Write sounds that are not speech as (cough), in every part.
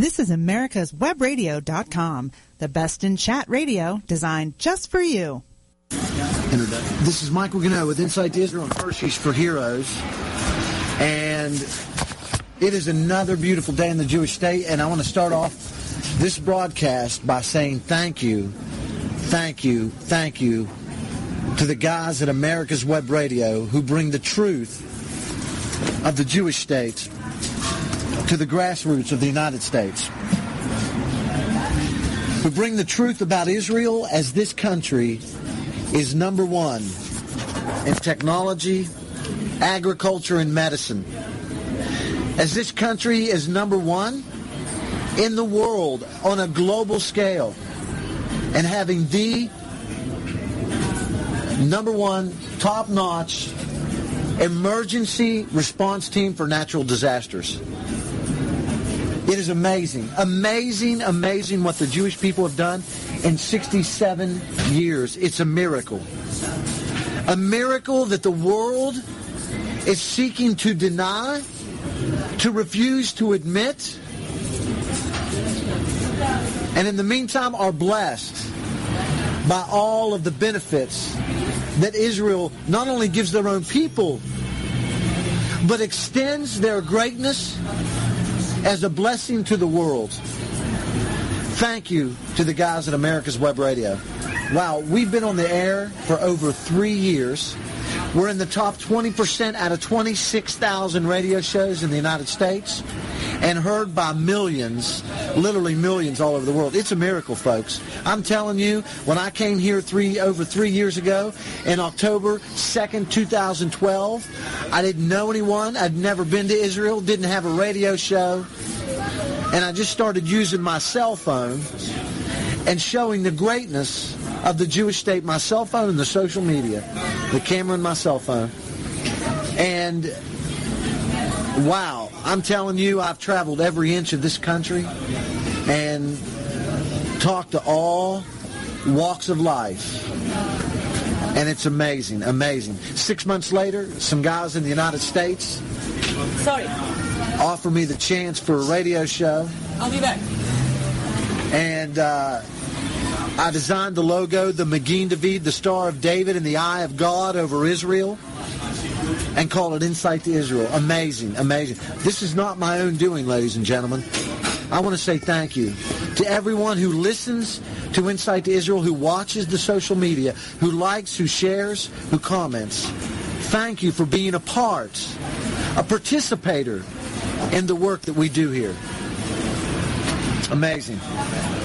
This is America's Webradio.com, the best in chat radio designed just for you. This is Michael Ganoe with Insight Israel and Hershey's for Heroes. And it is another beautiful day in the Jewish state, and I want to start off this broadcast by saying thank you, thank you, thank you to the guys at America's Web Radio who bring the truth of the Jewish state to the grassroots of the United States. Who bring the truth about Israel as this country is number one in technology, agriculture, and medicine. As this country is number one in the world on a global scale and having the number one top-notch emergency response team for natural disasters. It is amazing, amazing, amazing what the Jewish people have done in 67 years. It's a miracle. A miracle that the world is seeking to deny, to refuse to admit, and in the meantime are blessed by all of the benefits that Israel not only gives their own people, but extends their greatness as a blessing to the world. Thank you to the guys at America's Web Radio. Wow, we've been on the air for over three years. We're in the top 20% out of 26,000 radio shows in the United States and heard by millions, literally millions all over the world. It's a miracle, folks. I'm telling you, when I came here three over three years ago in October 2nd, 2012, I didn't know anyone. I'd never been to Israel, didn't have a radio show, and I just started using my cell phone and showing the greatness of the Jewish state, my cell phone and the social media, the camera and my cell phone. And wow, I'm telling you, I've traveled every inch of this country and talked to all walks of life. And it's amazing, amazing. Six months later, some guys in the United States Sorry, offer me the chance for a radio show. I'll be back. And uh, I designed the logo, the Magen David, the Star of David, and the Eye of God over Israel, and call it Insight to Israel. Amazing, amazing. This is not my own doing, ladies and gentlemen. I want to say thank you to everyone who listens to Insight to Israel, who watches the social media, who likes, who shares, who comments. Thank you for being a part, a participator in the work that we do here. Amazing.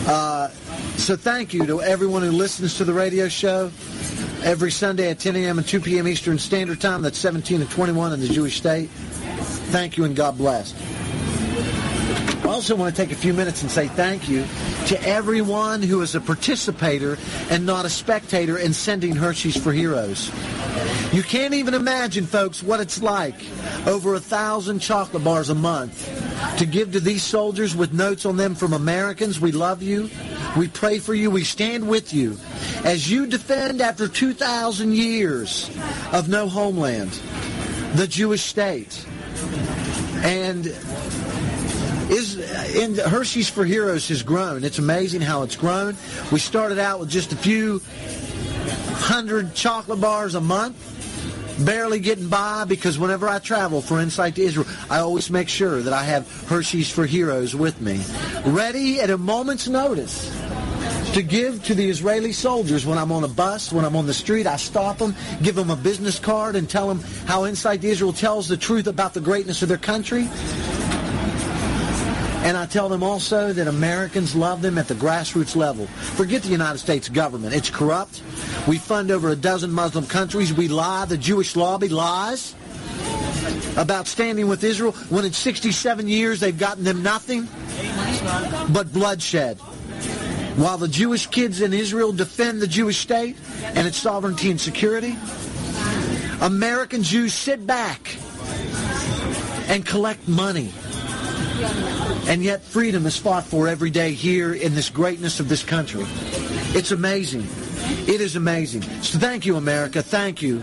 Uh, so thank you to everyone who listens to the radio show every Sunday at 10 a.m. and 2 p.m. Eastern Standard Time. That's 17 and 21 in the Jewish state. Thank you and God bless. I also want to take a few minutes and say thank you to everyone who is a participator and not a spectator in sending Hershey's for Heroes. You can't even imagine, folks, what it's like over a thousand chocolate bars a month to give to these soldiers with notes on them from Americans. We love you. We pray for you. We stand with you as you defend after 2,000 years of no homeland, the Jewish state. And is uh, in Hershey's for Heroes has grown. It's amazing how it's grown. We started out with just a few hundred chocolate bars a month, barely getting by because whenever I travel for Insight to Israel, I always make sure that I have Hershey's for Heroes with me, ready at a moment's notice to give to the Israeli soldiers when I'm on a bus, when I'm on the street. I stop them, give them a business card, and tell them how Insight to Israel tells the truth about the greatness of their country. And I tell them also that Americans love them at the grassroots level. Forget the United States government. It's corrupt. We fund over a dozen Muslim countries. We lie. The Jewish lobby lies about standing with Israel when in 67 years they've gotten them nothing but bloodshed. While the Jewish kids in Israel defend the Jewish state and its sovereignty and security, American Jews sit back and collect money. And yet freedom is fought for every day here in this greatness of this country. It's amazing. It is amazing. So thank you, America. Thank you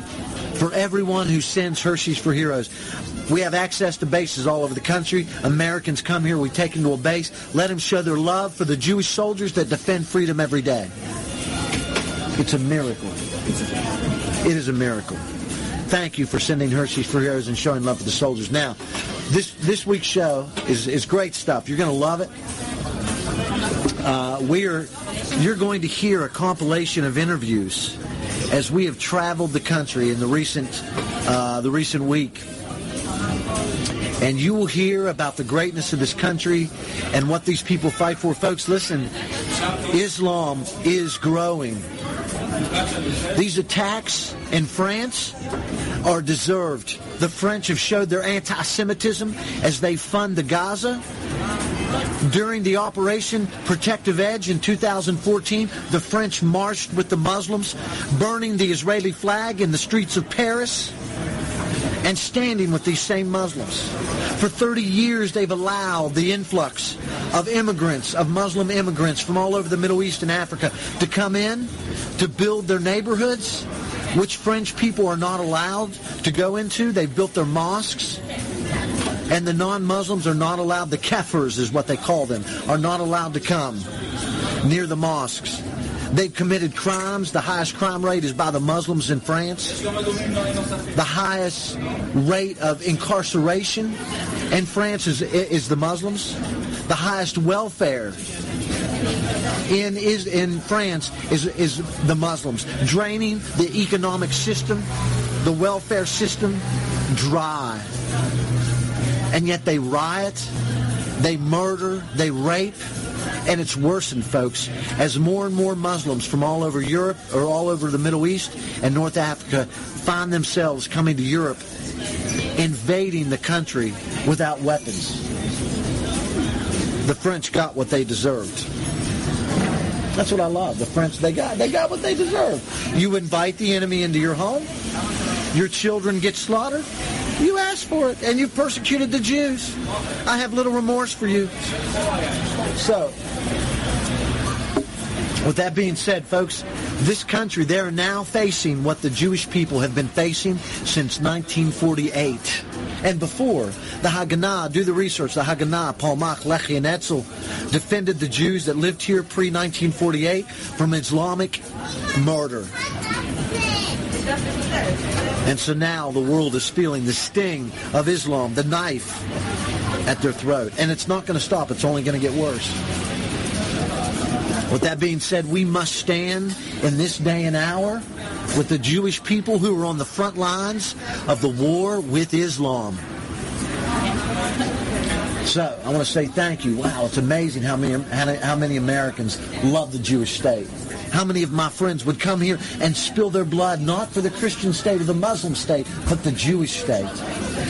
for everyone who sends Hershey's for Heroes. We have access to bases all over the country. Americans come here, we take them to a base, let them show their love for the Jewish soldiers that defend freedom every day. It's a miracle. It is a miracle. Thank you for sending Hershey's for Heroes and showing love for the soldiers. Now, this this week's show is, is great stuff. You're going to love it. Uh, we are you're going to hear a compilation of interviews as we have traveled the country in the recent uh, the recent week. And you will hear about the greatness of this country and what these people fight for. Folks, listen, Islam is growing. These attacks in France are deserved. The French have showed their anti-Semitism as they fund the Gaza. During the Operation Protective Edge in 2014, the French marched with the Muslims, burning the Israeli flag in the streets of Paris and standing with these same Muslims. For 30 years, they've allowed the influx of immigrants, of Muslim immigrants from all over the Middle East and Africa to come in, to build their neighborhoods, which French people are not allowed to go into. They've built their mosques. And the non-Muslims are not allowed, the kefirs is what they call them, are not allowed to come near the mosques. They've committed crimes. The highest crime rate is by the Muslims in France. The highest rate of incarceration in France is, is the Muslims. The highest welfare in is in France is is the Muslims draining the economic system, the welfare system dry. And yet they riot, they murder, they rape, and it's worsened, folks, as more and more Muslims from all over Europe or all over the Middle East and North Africa find themselves coming to Europe, invading the country without weapons. The French got what they deserved. That's what I love. The French, they got they got what they deserve. You invite the enemy into your home, your children get slaughtered, you asked for it, and you've persecuted the Jews. I have little remorse for you. So, with that being said, folks, this country, they're now facing what the Jewish people have been facing since 1948. And before, the Haganah, do the research, the Haganah, Palmach, Lechi, and Etzel defended the Jews that lived here pre-1948 from Islamic murder. And so now the world is feeling the sting of Islam, the knife at their throat. And it's not going to stop. It's only going to get worse. With that being said, we must stand in this day and hour with the Jewish people who are on the front lines of the war with Islam. So I want to say thank you. Wow, it's amazing how many how many Americans love the Jewish state. How many of my friends would come here and spill their blood not for the Christian state or the Muslim state, but the Jewish state?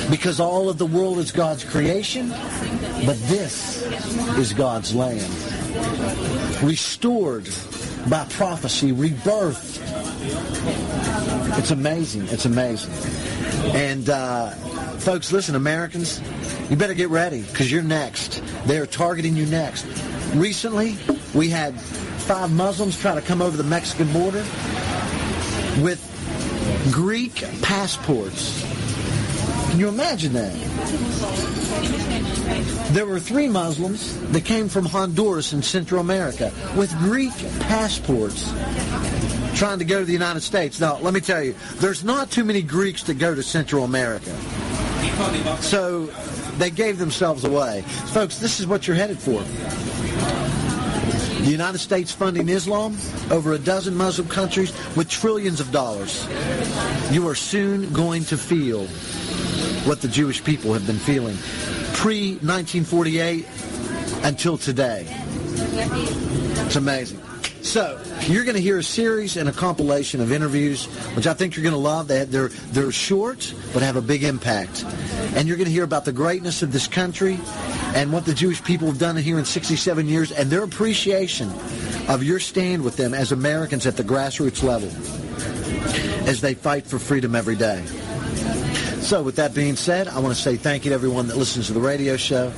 Because all of the world is God's creation, but this is God's land. Restored by prophecy, rebirth. It's amazing. It's amazing. And uh, folks, listen, Americans, you better get ready because you're next. They're targeting you next. Recently, we had five Muslims try to come over the Mexican border with Greek passports. Can you imagine that? There were three Muslims that came from Honduras in Central America with Greek passports trying to go to the United States. Now, let me tell you, there's not too many Greeks that go to Central America. So they gave themselves away. Folks, this is what you're headed for. The United States funding Islam, over a dozen Muslim countries with trillions of dollars. You are soon going to feel what the Jewish people have been feeling pre 1948 until today. It's amazing. So you're going to hear a series and a compilation of interviews, which I think you're going to love. They, they're they're short but have a big impact, and you're going to hear about the greatness of this country and what the Jewish people have done here in 67 years and their appreciation of your stand with them as Americans at the grassroots level as they fight for freedom every day. So with that being said, I want to say thank you to everyone that listens to the radio show.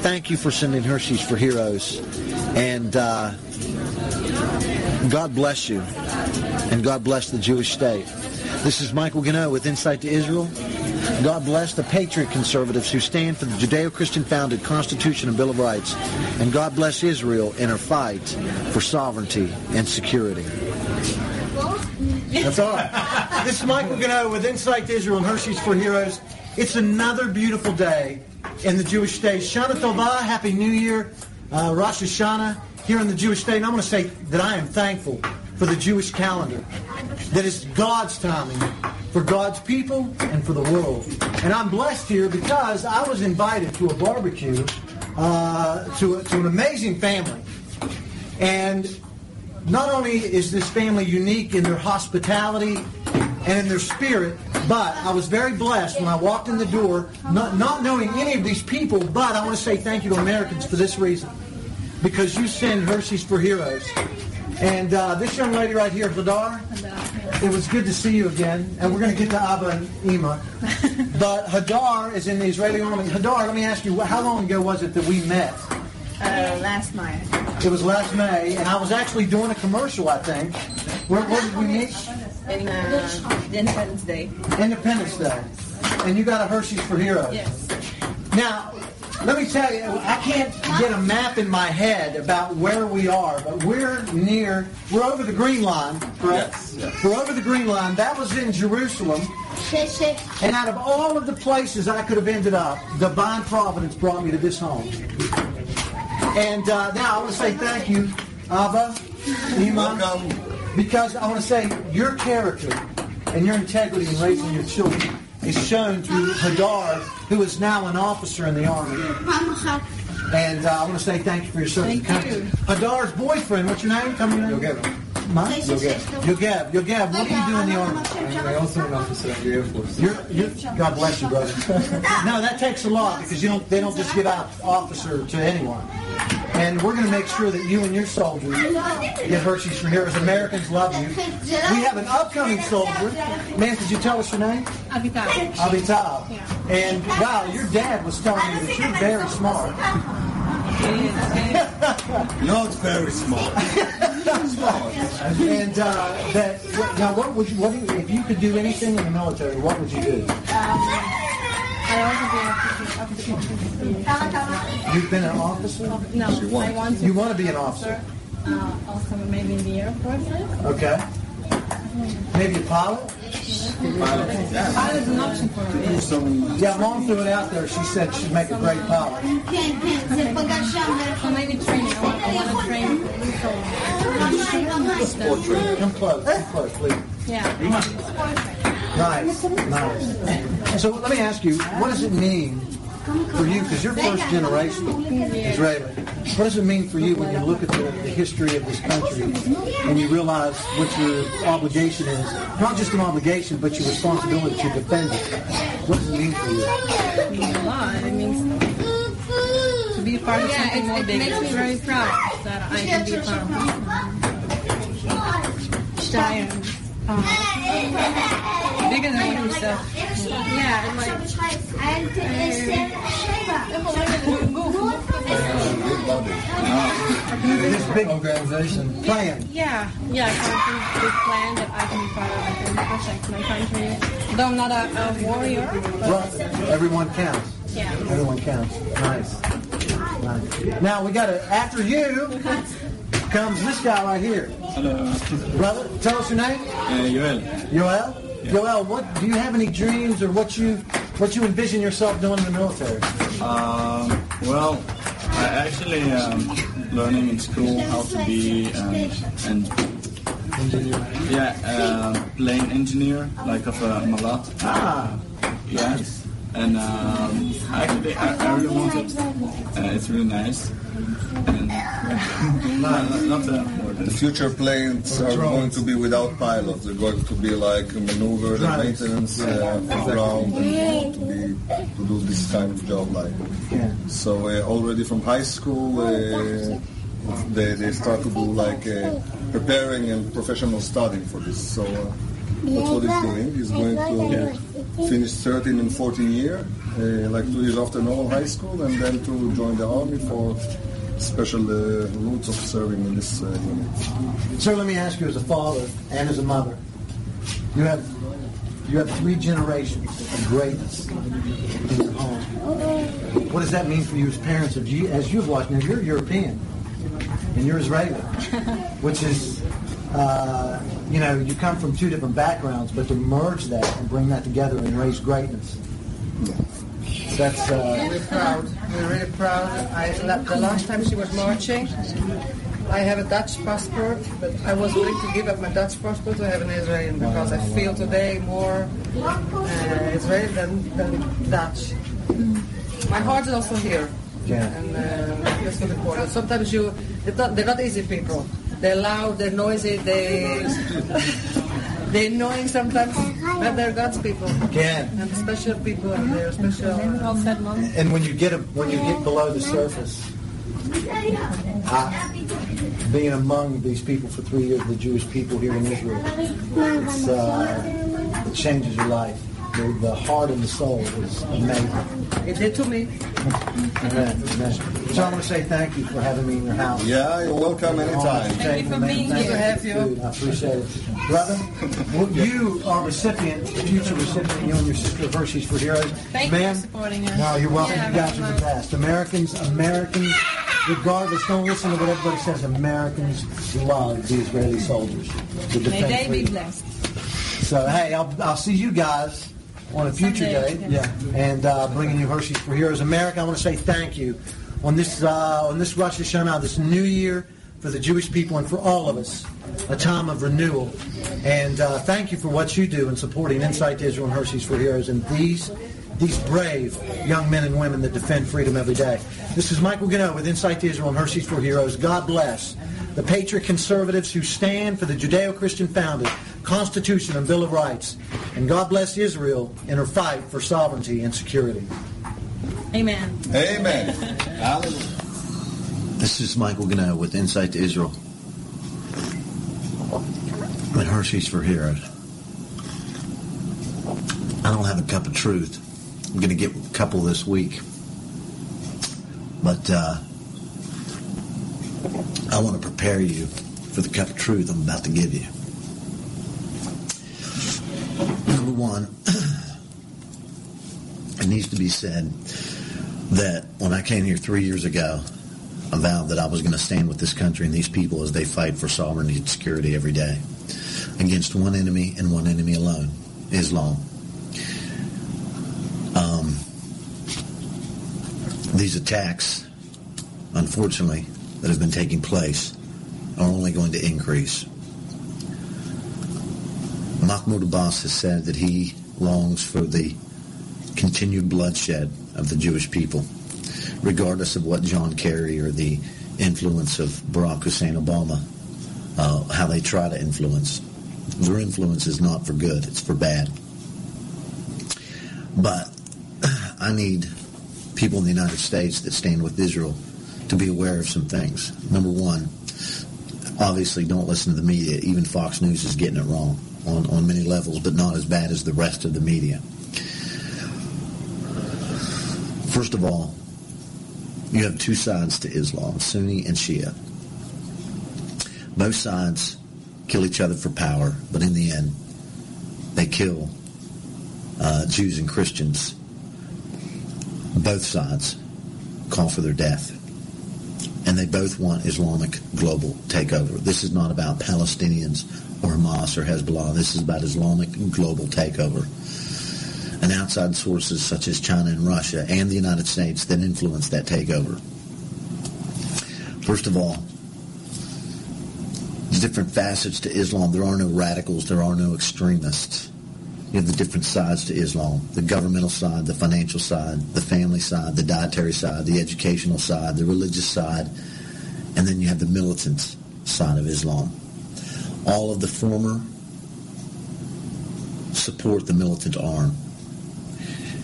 Thank you for sending Hershey's for Heroes. And uh, God bless you. And God bless the Jewish state. This is Michael Ganoe with Insight to Israel. God bless the patriot conservatives who stand for the Judeo-Christian founded Constitution and Bill of Rights. And God bless Israel in her fight for sovereignty and security. That's all. This is Michael Ganoe with Insight to Israel and Hershey's for Heroes. It's another beautiful day in the Jewish state. Shana Tova, Happy New Year, uh, Rosh Hashanah here in the Jewish state. And I want to say that I am thankful for the Jewish calendar, that is God's timing for God's people and for the world. And I'm blessed here because I was invited to a barbecue uh, to, to an amazing family. And not only is this family unique in their hospitality and in their spirit, but I was very blessed when I walked in the door, not, not knowing any of these people, but I want to say thank you to Americans for this reason. Because you send Hershey's for Heroes. And uh, this young lady right here, Hadar, it was good to see you again. And we're going to get to Abba and Ema. (laughs) but Hadar is in the Israeli army. Hadar, let me ask you, how long ago was it that we met? Uh, last May. It was last May, and I was actually doing a commercial, I think. Where, where did we meet? In uh, Independence Day. Independence Day. And you got a Hershey's for Heroes. Yes. Now, let me tell you, I can't get a map in my head about where we are, but we're near, we're over the Green Line, correct? Yes, yes. We're over the Green Line. That was in Jerusalem. (laughs) And out of all of the places I could have ended up, divine providence brought me to this home. And uh, now I want to say thank you, Abba, Iman, because I want to say your character and your integrity in raising your children is shown through Hadar, who is now an officer in the army. And uh, I want to say thank you for your service. Thank you. Hadar's boyfriend, what's your name? Tell me your name. Yogev. Mine? Yogev. Yogev, what do you do in the army? I'm also an officer in the Air Force. You're, you're, God bless you, brother. no, that takes a lot because you don't. They don't just give out officer to anyone. And we're going to make sure that you and your soldiers get Hershey's for Heroes. Americans love you. We have an upcoming soldier. Man, could you tell us your name? Avital. Avital. And wow, your dad was telling me that you're very smart. (laughs) Not very small. (laughs) And uh, that now, what would you? What do if you could do anything in the military? What would you do? I also be an officer. You've been an officer. No, I want to. You want to be an officer? Uh, also maybe in the Air Force. Okay. Maybe a pilot? Pilot is an option for. Yeah, mom threw it out there. She said she'd make a great pilot. Maybe training. I want, I want to train. sport training. Come close. Come close, please. Yeah. Nice. Nice. So let me ask you, what does it mean for you, because you're first generation Israeli, what does it mean for you when you look at the, the history of this country and you realize what your obligation is? Not just an obligation, but your responsibility to defend it. What does it mean for you? It means a lot. It means to be a part of Yeah, something it- more it makes me very proud that I can be a part of Giant. Uh, bigger than what you said. Yeah, and like big body. This big Organization. plan. yeah, yeah, it's a big plan that I can be part of. I can protect my country. Though I'm not a, a warrior, but Well, everyone counts. yeah. Everyone counts. Nice. nice. Now we got to. After you comes this guy right here, Hello, brother. Tell us your name. uh, Joel. Yoel? Yoel, what do you have any dreams or what you what you envision yourself doing in the military? Um, well, I actually am learning in school how to be um, and yeah, uh, plane engineer like of a Malat. Ah, Yes, and um, actually I, I really want it. Uh, it's really nice. The future planes are going to be without pilots. They're going to be like maneuvers and maintenance uh, ground and to be to do this kind of job. Like so, uh, already from high school, uh, they they start to do like uh, preparing and professional studying for this. So uh, that's what he's doing. He's going to finish 13 and 14 year, uh, like two years after normal high school, and then to join the army for special uh, routes of serving in this uh, unit. Sir, let me ask you as a father and as a mother. You have you have three generations of greatness in your home. What does that mean for you as parents? Of you, as you've watched, now you're European and you're Israeli, which is, uh, you know, you come from two different backgrounds, but to merge that and bring that together and raise greatness. That's uh, We're proud. We're really proud. I, the last time she was marching, I have a Dutch passport, but I was willing to give up my Dutch passport to have an Israeli because I feel today more uh, Israeli than, than Dutch. My heart is also here. Yeah. And uh, that's what important. Sometimes you, they're not, they're not easy people. They're loud, they're noisy, they, they're annoying sometimes, but they're God's people. yeah. And special people, and they're special. Well said, Mom. And when you get a, when you get below the surface, I, being among these people for three years, the Jewish people here in Israel, it's, uh, it changes your life. The, the heart and the soul is amazing. It did to me. Amen. Amen. So I want to say thank you for having me in your house. Yeah, you're welcome anytime. Thank you for Man, being thank here. to have you. I appreciate it. Brother, well, (laughs) you are recipient, future recipient, you and your sister of Hershey's for Heroes. Thank you for supporting us. No, you're welcome. Yeah, you guys are the best. Americans, Americans, regardless, don't listen to what everybody says. Americans love the Israeli soldiers. to May they be blessed. So hey, I'll, I'll see you guys on a future Someday, day. yeah. And uh, bringing you Hershey's for Heroes America. I want to say thank you on this uh, on this Rosh Hashanah, this new year for the Jewish people and for all of us, a time of renewal. And uh, thank you for what you do in supporting Insight to Israel and Hershey's for Heroes and these these brave young men and women that defend freedom every day. This is Michael Ganoe with Insight to Israel and Hershey's for Heroes. God bless the patriot conservatives who stand for the Judeo-Christian founded Constitution and Bill of Rights. And God bless Israel in her fight for sovereignty and security. Amen. Amen. Hallelujah. This is Michael Ganoe with Insight to Israel. I'm Hershey's for Heroes. I don't have a cup of truth. I'm going to get a couple this week. But uh, I want to prepare you for the cup of truth I'm about to give you. Number one, (clears throat) it needs to be said that when I came here three years ago, I vowed that I was going to stand with this country and these people as they fight for sovereignty and security every day against one enemy and one enemy alone, Islam. Um, these attacks, unfortunately, that have been taking place are only going to increase. Mahmoud Abbas has said that he longs for the continued bloodshed of the Jewish people, regardless of what John Kerry or the influence of Barack Hussein Obama, uh, how they try to influence. Their influence is not for good, it's for bad. But (clears throat) I need people in the United States that stand with Israel to be aware of some things. Number one, obviously don't listen to the media. Even Fox News is getting it wrong on, on many levels, but not as bad as the rest of the media. First of all, you have two sides to Islam, Sunni and Shia. Both sides kill each other for power, but in the end, they kill uh, Jews and Christians. Both sides call for their death. And they both want Islamic global takeover. This is not about Palestinians or Hamas or Hezbollah. This is about Islamic global takeover. And outside sources such as China and Russia and the United States that influence that takeover. First of all, there's different facets to Islam. There are no radicals. There are no extremists. You have the different sides to Islam. The governmental side, the financial side, the family side, the dietary side, the educational side, the religious side, and then you have the militant side of Islam. All of the former support the militant arm.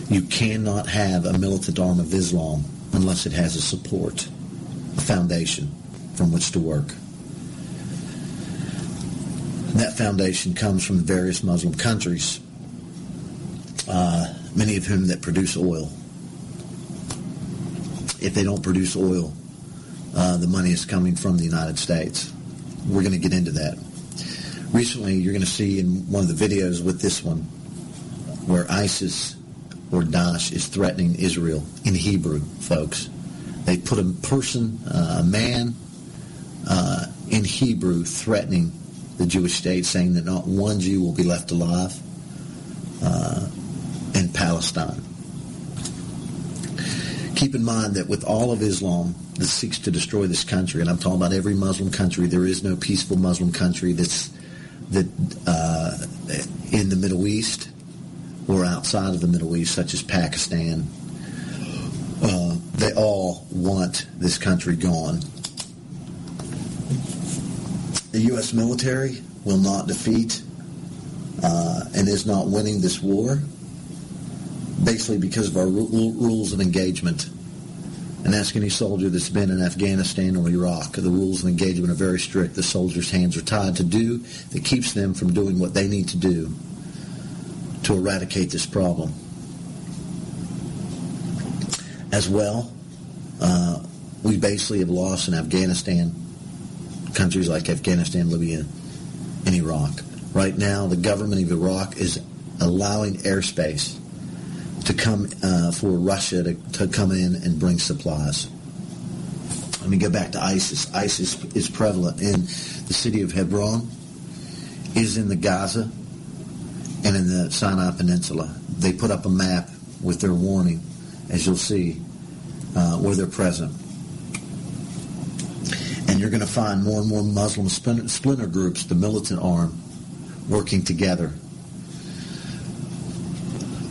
You cannot have a militant arm of Islam unless it has a support, a foundation from which to work. That foundation comes from various Muslim countries, uh, many of whom that produce oil. If they don't produce oil, uh, the money is coming from the United States. We're going to get into that. Recently, you're going to see in one of the videos with this one where ISIS or Daesh is threatening Israel in Hebrew, folks. They put a person, uh, a man, uh, in Hebrew threatening the Jewish state, saying that not one Jew will be left alive uh, in Palestine. Keep in mind that with all of Islam that seeks to destroy this country, and I'm talking about every Muslim country, there is no peaceful Muslim country that's that uh, in the Middle East or outside of the Middle East, such as Pakistan. Uh, they all want this country gone. The U.S. military will not defeat uh, and is not winning this war, basically because of our ru- rules of engagement. And ask any soldier that's been in Afghanistan or Iraq. The rules of engagement are very strict. The soldiers' hands are tied to do that keeps them from doing what they need to do to eradicate this problem. As well, uh, we basically have lost in Afghanistan, countries like Afghanistan, Libya, and Iraq. Right now, the government of Iraq is allowing airspace to come uh, for Russia to, to come in and bring supplies. Let me go back to ISIS. ISIS is prevalent in the city of Hebron, is in the Gaza, and in the Sinai Peninsula. They put up a map with their warning, as you'll see, uh, where they're present. And you're going to find more and more Muslim splinter groups, the militant arm, working together.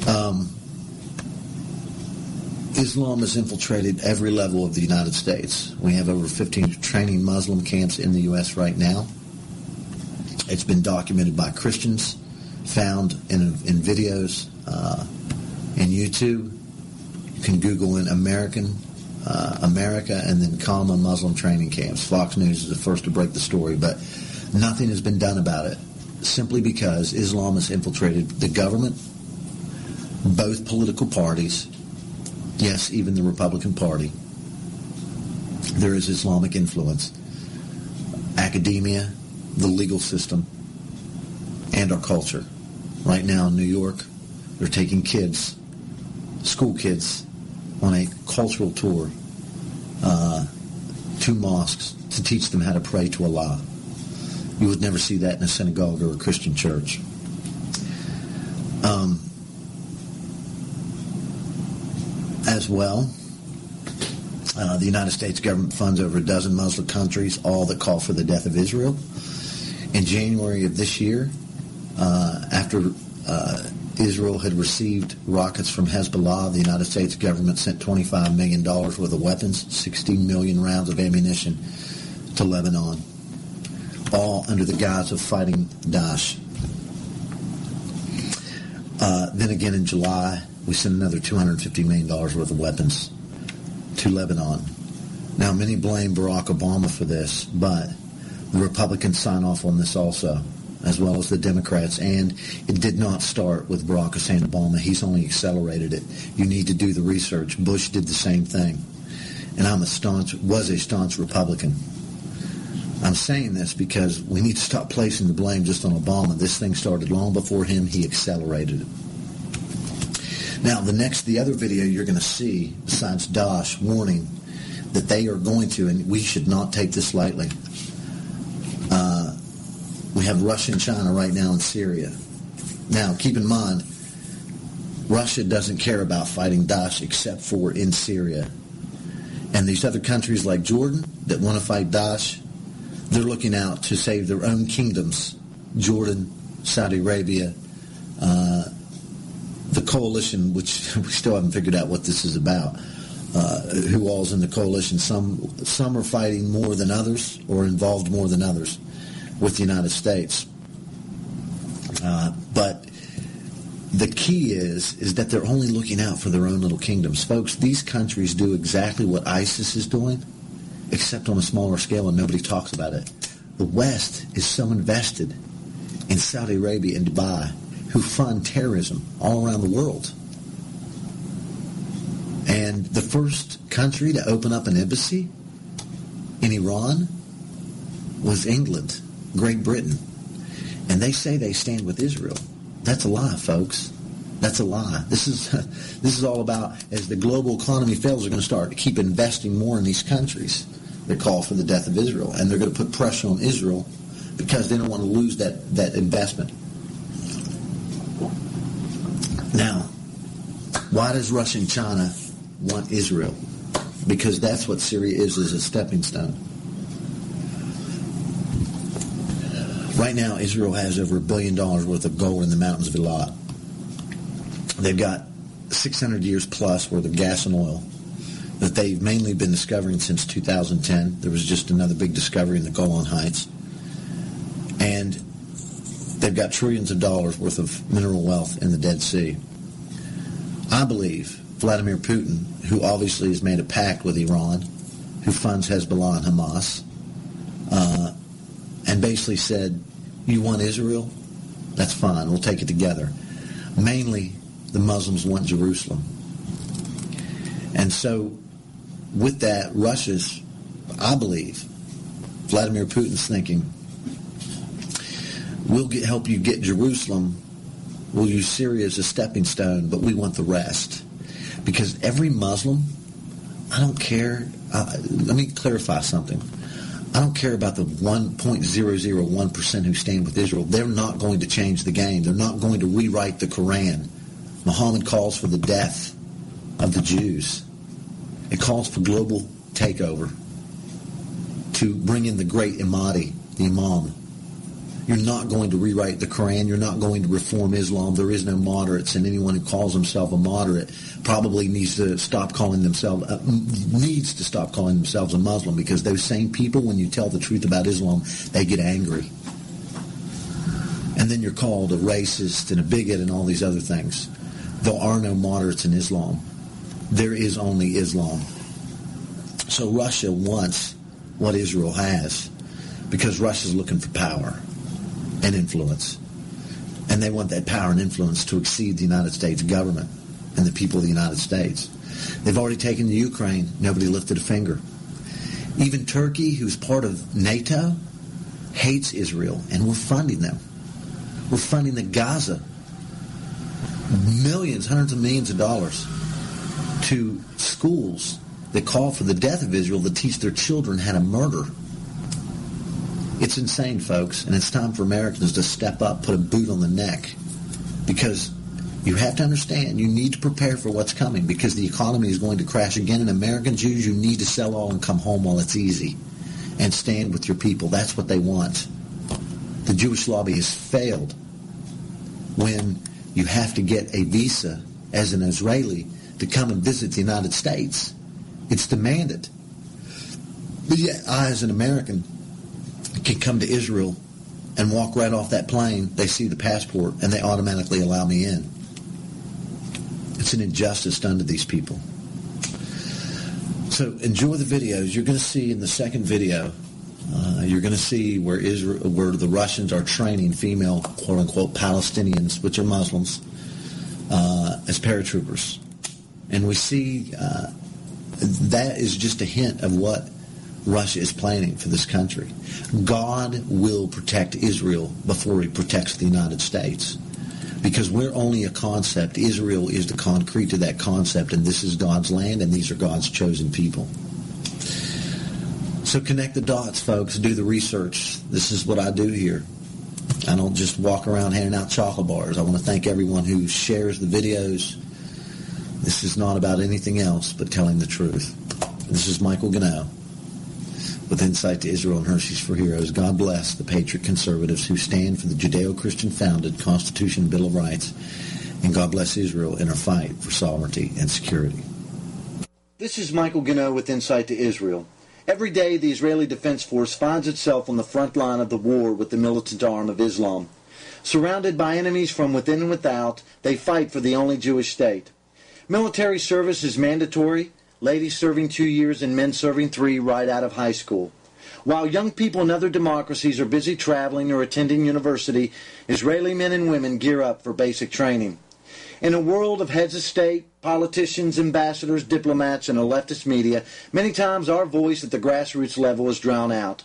Um, Islam has infiltrated every level of the United States. We have over 15 training Muslim camps in the U.S. right now. It's been documented by Christians, found in, in videos uh, in YouTube. You can Google in American uh, America and then comma Muslim training camps. Fox News is the first to break the story, but nothing has been done about it simply because Islam has infiltrated the government, both political parties, yes, even the Republican Party. There is Islamic influence, academia, the legal system, and our culture. Right now in New York, they're taking kids, school kids, on a cultural tour uh, to mosques to teach them how to pray to Allah. You would never see that in a synagogue or a Christian church. Um, as well, uh, the United States government funds over a dozen Muslim countries, all that call for the death of Israel. In January of this year, uh, after uh, Israel had received rockets from Hezbollah, the United States government sent $25 million worth of weapons, 16 million rounds of ammunition to Lebanon, all under the guise of fighting Daesh. Uh, then again in July, we sent another $250 million worth of weapons to Lebanon. Now, many blame Barack Obama for this, but the Republicans sign off on this also as well as the Democrats. And it did not start with Barack Hussein Obama. He's only accelerated it. You need to do the research. Bush did the same thing. And I'm a staunch, was a staunch Republican. I'm saying this because we need to stop placing the blame just on Obama. This thing started long before him. He accelerated it. Now, the next, the other video you're going to see, besides Daesh warning that they are going to, and we should not take this lightly, we have Russia and China right now in Syria. Now, keep in mind, Russia doesn't care about fighting Daesh except for in Syria. And these other countries like Jordan that want to fight Daesh, they're looking out to save their own kingdoms. Jordan, Saudi Arabia, uh, the coalition, which (laughs) we still haven't figured out what this is about. Uh, who all's in the coalition? Some some are fighting more than others, or involved more than others with the United States. Uh, but the key is is that they're only looking out for their own little kingdoms, folks. These countries do exactly what ISIS is doing, except on a smaller scale, and nobody talks about it. The West is so invested in Saudi Arabia and Dubai, who fund terrorism all around the world. And the first country to open up an embassy in Iran was England. Great Britain. and they say they stand with Israel. That's a lie, folks. That's a lie. This is (laughs) this is all about as the global economy fails, they're going to start to keep investing more in these countries that call for the death of Israel, and they're going to put pressure on Israel because they don't want to lose that that investment. Now, why does Russia and China want Israel? Because that's what Syria is, is a stepping stone. Right now, Israel has over a billion dollars worth of gold in the mountains of Elat. They've got 600 years plus worth of gas and oil that they've mainly been discovering since 2010. There was just another big discovery in the Golan Heights. And they've got trillions of dollars worth of mineral wealth in the Dead Sea. I believe Vladimir Putin, who obviously has made a pact with Iran, who funds Hezbollah and Hamas, uh, and basically said, you want Israel? That's fine. We'll take it together. Mainly, the Muslims want Jerusalem. And so, with that, Russia's, I believe, Vladimir Putin's thinking, we'll get, help you get Jerusalem. We'll use Syria as a stepping stone, but we want the rest. Because every Muslim, I don't care. Uh, let me clarify something. I don't care about the 1.001% who stand with Israel. They're not going to change the game. They're not going to rewrite the Quran. Muhammad calls for the death of the Jews. It calls for global takeover to bring in the great Imadi, the Imam. You're not going to rewrite the Quran. You're not going to reform Islam. There is no moderates, and anyone who calls himself a moderate probably needs to stop calling themselves uh, needs to stop calling themselves a Muslim because those same people, when you tell the truth about Islam, they get angry, and then you're called a racist and a bigot and all these other things. There are no moderates in Islam. There is only Islam. So Russia wants what Israel has because Russia's looking for power and influence. And they want that power and influence to exceed the United States government and the people of the United States. They've already taken the Ukraine. Nobody lifted a finger. Even Turkey, who's part of NATO, hates Israel, and we're funding them. We're funding the Gaza millions, hundreds of millions of dollars to schools that call for the death of Israel to teach their children how to murder it's insane, folks, and it's time for Americans to step up, put a boot on the neck, because you have to understand you need to prepare for what's coming because the economy is going to crash again. And American Jews, you need to sell all and come home while it's easy, and stand with your people. That's what they want. The Jewish lobby has failed when you have to get a visa as an Israeli to come and visit the United States. It's demanded. But yet, I, as an American, can come to Israel and walk right off that plane. They see the passport and they automatically allow me in. It's an injustice done to these people. So enjoy the videos. You're going to see in the second video, uh, you're going to see where Israel, where the Russians are training female quote unquote Palestinians, which are Muslims, uh, as paratroopers, and we see uh, that is just a hint of what Russia is planning for this country. God will protect Israel before he protects the United States. Because we're only a concept. Israel is the concrete to that concept, and this is God's land, and these are God's chosen people. So connect the dots, folks. Do the research. This is what I do here. I don't just walk around handing out chocolate bars. I want to thank everyone who shares the videos. This is not about anything else but telling the truth. This is Michael Ganoe with insight to Israel and Hershey's for Heroes. God bless the patriot conservatives who stand for the Judeo-Christian founded Constitution and Bill of Rights. And God bless Israel in her fight for sovereignty and security. This is Michael Ganoe with Insight to Israel. Every day, the Israeli Defense Force finds itself on the front line of the war with the militant arm of Islam. Surrounded by enemies from within and without, they fight for the only Jewish state. Military service is mandatory, ladies serving two years and men serving three right out of high school. While young people in other democracies are busy traveling or attending university, Israeli men and women gear up for basic training. In a world of heads of state, politicians, ambassadors, diplomats, and a leftist media, many times our voice at the grassroots level is drowned out.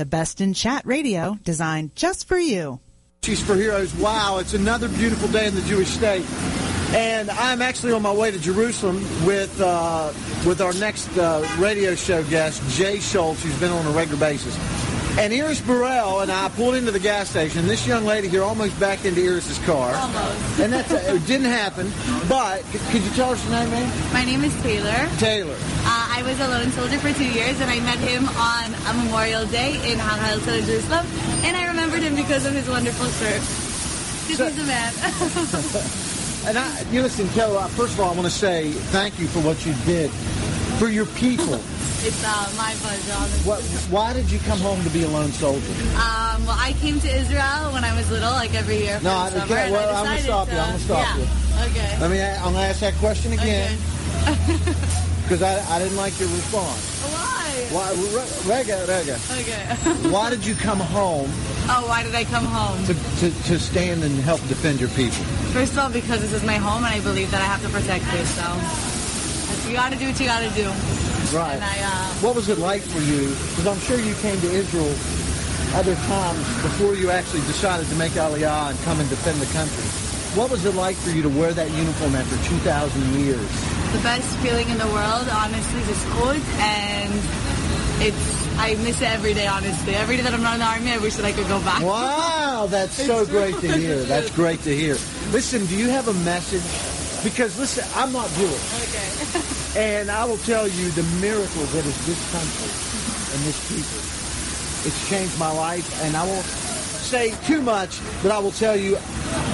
the best in chat radio designed just for you. She's for Heroes. Wow, it's another beautiful day in the Jewish state. And I'm actually on my way to Jerusalem with uh, with our next uh, radio show guest, Jay Schultz, who's been on a regular basis. And Iris Burrell and I pulled into the gas station. This young lady here almost backed into Iris's car. Almost. And that's it didn't happen. But c- could you tell us your name, man? My name is Taylor. Taylor. Uh, I was a lone soldier for two years, and I met him on a Memorial Day in Herzl Jerusalem, and I remembered him because of his wonderful shirt. Because So- he's a man. (laughs) And I, you listen, Taylor. uh, First of all, I want to say thank you for what you did for your people. it's uh, my pleasure. What, why did you come home to be a lone soldier? Um, well, I came to Israel when I was little, like every year for No, I- summer, okay, well, I I'm gonna stop you, I'm gonna stop yeah. you. Okay. Let me. I'm gonna ask that question again (laughs) Okay. because I, I didn't like your response. Why? Why, Re- Rega, Rega, Okay. (laughs) why did you come home oh, why did I come home? to, to, to stand and help defend your people? First of all, because this is my home, and I believe that I have to protect it. So, you got to do what you got to do. Right. And I, uh, What was it like for you? Because I'm sure you came to Israel other times before you actually decided to make Aliyah and come and defend the country. What was it like for you to wear that uniform after 2,000 years? the best feeling in the world, honestly, is good, and it's I miss it every day. Honestly, every day that I'm not in the army, I wish that I could go back. Wow, that's (laughs) so great to hear. That's great to hear. Listen, do you have a message? Because listen, I'm not Jewish, Okay. (laughs) and I will tell you the miracle that is this country and this people. It's changed my life, and I won't say too much, but I will tell you,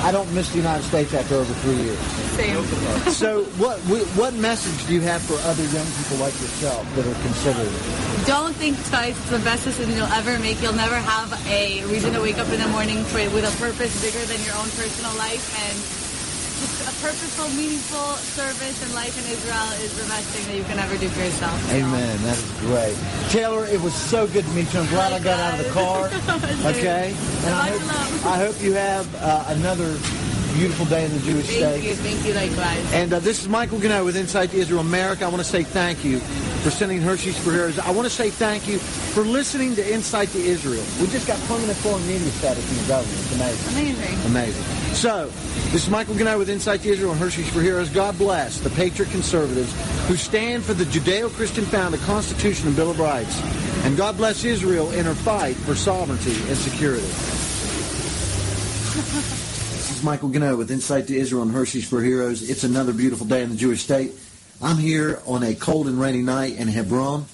I don't miss the United States after over three years. Same. So, what what message do you have for other young people like yourself that are considering? it? Don't think twice. It's the best decision you'll ever make. You'll never have a reason to wake up in the morning for, with a purpose bigger than your own personal life, and just a purposeful, meaningful service and life in Israel is the best thing that you can ever do for yourself. So- Amen. That is great. Taylor, it was so good to meet you. I'm glad I got out of the car. (laughs) Okay? And I hope. I hope you have uh, another beautiful day in the Jewish Thank state. you. Thank you. Likewise. And uh, this is Michael Ganoe with Insight to Israel America. I want to say thank you for sending Hershey's for Heroes. I want to say thank you for listening to Insight to Israel. We just got permanent foreign media status from the government. It's amazing. Amazing. Amazing. So, this is Michael Ganoe with Insight to Israel and Hershey's for Heroes. God bless the patriot conservatives who stand for the Judeo-Christian founded Constitution and Bill of Rights. And God bless Israel in her fight for sovereignty and security. (laughs) This is Michael Ganoe with Insight to Israel and Hershey's for Heroes. It's another beautiful day in the Jewish state. I'm here on a cold and rainy night in Hebron,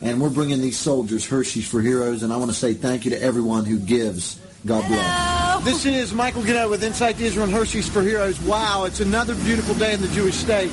and we're bringing these soldiers Hershey's for Heroes, and I want to say thank you to everyone who gives. God bless. This is Michael Ganoe with Insight to Israel and Hershey's for Heroes. Wow, it's another beautiful day in the Jewish state.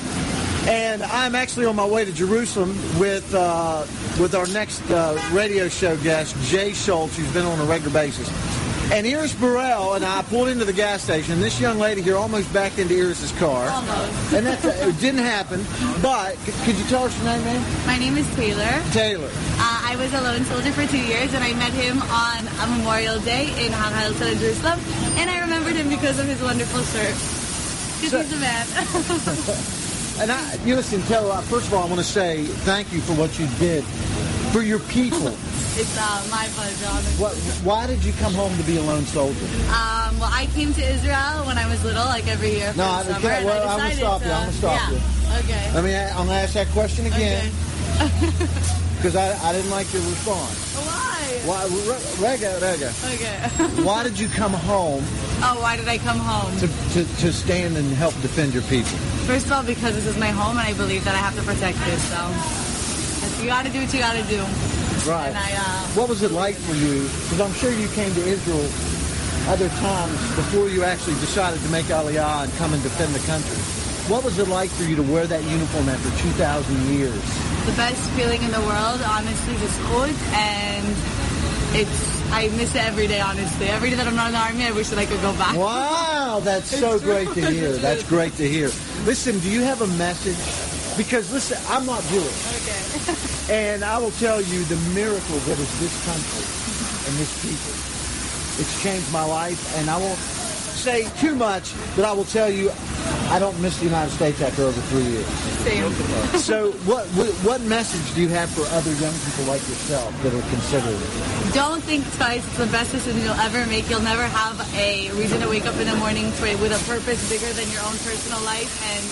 And I'm actually on my way to Jerusalem with uh, with our next uh, radio show guest, Jay Schultz, who's been on a regular basis. And Iris Burrell and I pulled into the gas station. This young lady here almost backed into Iris's car. Almost. And that it didn't happen. But c- could you tell us your name, man? My name is Taylor. Taylor. Uh, I was a lone soldier for two years, and I met him on a Memorial Day in Herzl in Jerusalem, and I remembered him because of his wonderful shirt. Because So- he's a man. (laughs) And I, you listen, Taylor. uh, First of all, I want to say thank you for what you did for your people. it's uh, my pleasure. What, why did you come home to be a lone soldier? Um, well, I came to Israel when I was little, like every year No, I- summer, okay, well, I I'm gonna stop to, you, I'm gonna stop yeah. you. Okay. Let me. I'm gonna ask that question again (laughs) Okay. because I, I didn't like your response. Why? Why, Re- Rega, Rega. Okay. (laughs) Why did you come home oh, why did I come home? to, to, to stand and help defend your people? First of all, because this is my home, and I believe that I have to protect it. So, you got to do what you got to do. Right. And I, uh, What was it like for you? Because I'm sure you came to Israel other times before you actually decided to make Aliyah and come and defend the country. What was it like for you to wear that uniform after 2,000 years? the best feeling in the world, honestly, is good, and it's I miss it every day, honestly. Every day that I'm not in the army, I wish that I could go back. Wow, that's (laughs) so great to hear. That's great to hear. Listen, do you have a message? Because listen, I'm not Jewish. Okay. (laughs) And I will tell you the miracle that is this country and this people. It's changed my life, and I won't say too much, but I will tell you I don't miss the United States after over three years. Same. So what, what what message do you have for other young people like yourself that are considering it? Don't think twice. It's the best decision you'll ever make. You'll never have a reason to wake up in the morning for, with a purpose bigger than your own personal life. And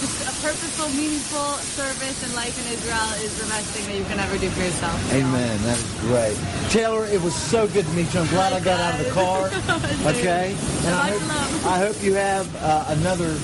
just a purposeful, meaningful service and life in Israel is the best thing that you can ever do for yourself. So- Amen. That is great. Taylor, it was so good to meet you. I'm glad I got out of the car. (laughs) Okay? And I hope. I hope you have uh, another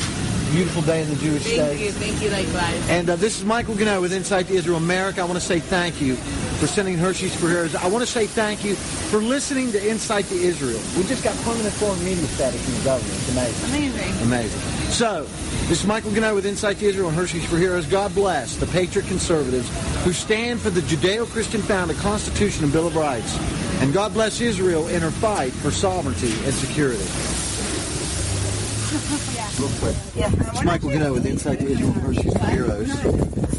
beautiful day in the Jewish Thank state. Thank you. Thank you likewise. And uh, this is Michael Ganoe with Insight to Israel America. I want to say thank you for sending Hershey's for Heroes. I want to say thank you for listening to Insight to Israel. We just got permanent foreign media status from the government. It's amazing. Amazing. Amazing. So, this is Michael Ganoe with Insight to Israel and Hershey's for Heroes. God bless the patriot conservatives who stand for the Judeo-Christian founded Constitution and Bill of Rights. And God bless Israel in her fight for sovereignty and security. (laughs) Real quick. It's Michael Ganoe with Insight to Israel Hershey's Heroes.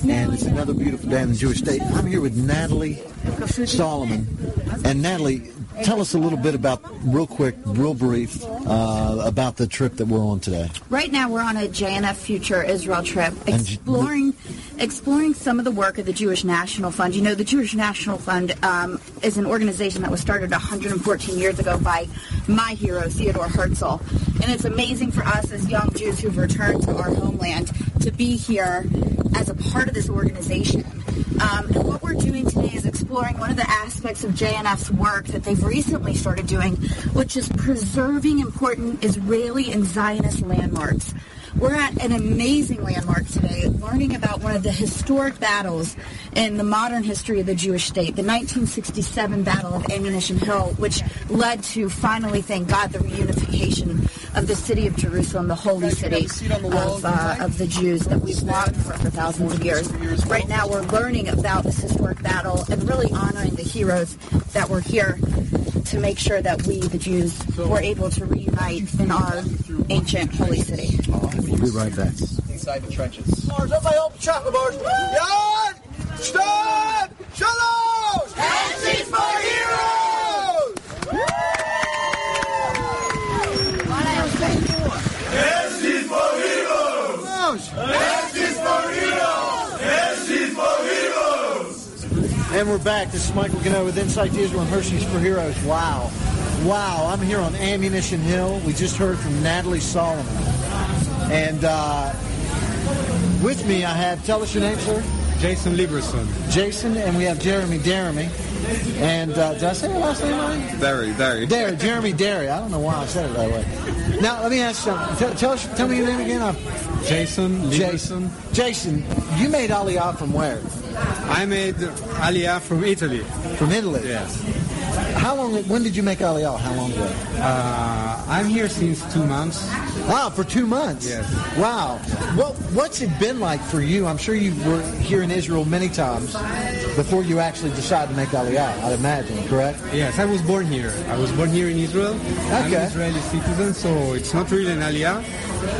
And it's another beautiful day in the Jewish state. I'm here with Natalie Solomon. And Natalie, tell us a little bit about, real quick, real brief, uh, about the trip that we're on today. Right now, we're on a JNF Future Israel trip, exploring exploring some of the work of the Jewish National Fund. You know, the Jewish National Fund um, is an organization that was started 114 years ago by my hero Theodore Herzl, and it's amazing for us as young Jews who've returned to our homeland to be here as a part of this organization. Um, and what we're doing today is exploring one of the aspects of JNF's work that they've recently started doing, which is preserving important Israeli and Zionist landmarks. We're at an amazing landmark today, learning about one of the historic battles in the modern history of the Jewish state, the 1967 Battle of Ammunition Hill, which led to finally, thank God, the reunification of the city of Jerusalem, the holy city of, uh, of the Jews that we've longed for for thousands of years. Right now, we're learning about this historic battle and really honoring the heroes that were here to make sure that we, the Jews, were able to reunite in our ancient holy city. We'll be right back. Inside the trenches. Mars, everybody open chocolate bars. Yad! Shtad! Shalom! Hands for heroes! And we're back. This is Michael Ganoe with Insight to Israel and Hershey's for Heroes. Wow. Wow. I'm here on Ammunition Hill. We just heard from Natalie Solomon. And uh, with me, I have, tell us your name, sir. Jason Liberson. Jason, and we have Jeremy Deremy. And uh, did I say your last name right? Derry, Derry. Derry, Jeremy Derry. I don't know why I said it that way. Now, let me ask you something. Tell, tell, us, tell me your name again. I'm, Jason Jason. Jason, you made Aliyah from where? I made Aliyah from Italy. From Italy? Yes. How long, when did you make Aliyah? How long ago? Uh, I'm here since two months. Wow, for two months. Yes. Wow. What What's it been like for you? I'm sure you were here in Israel many times before you actually decided to make Aliyah. I'd imagine, correct? Yes, I was born here. I was born here in Israel. Okay. I'm an Israeli citizen, so it's not really an Aliyah.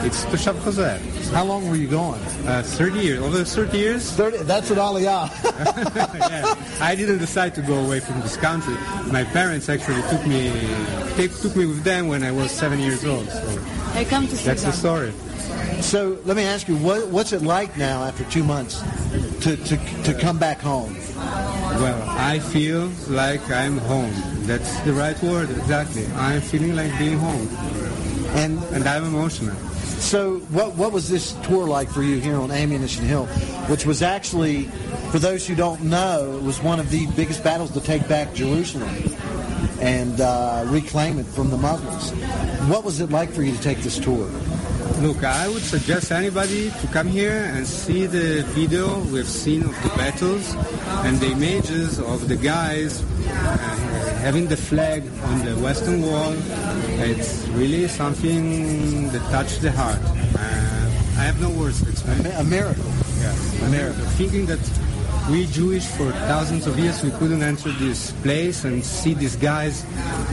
It's Toshav Chozer. How long were you going? Uh, 30 years. Over 30 years. 30. That's what Aliyah. (laughs) (laughs) yeah. I didn't decide to go away from this country. My parents actually took me they took me with them when I was seven years old. So I come to that's the story. so let me ask you, what, what's it like now after two months to, to, to come back home? Well, I feel like I'm home. That's the right word, exactly. I'm feeling like being home. And and I'm emotional. So, what what was this tour like for you here on Ammunition Hill, which was actually, for those who don't know, it was one of the biggest battles to take back Jerusalem and uh, reclaim it from the Muslims. What was it like for you to take this tour? Look, I would suggest anybody to come here and see the video we've seen of the battles and the images of the guys uh, having the flag on the western wall. It's really something that touched the heart. Uh, I have no words to explain. A miracle. Yes, a miracle. Thinking that we Jewish for thousands of years we couldn't enter this place and see these guys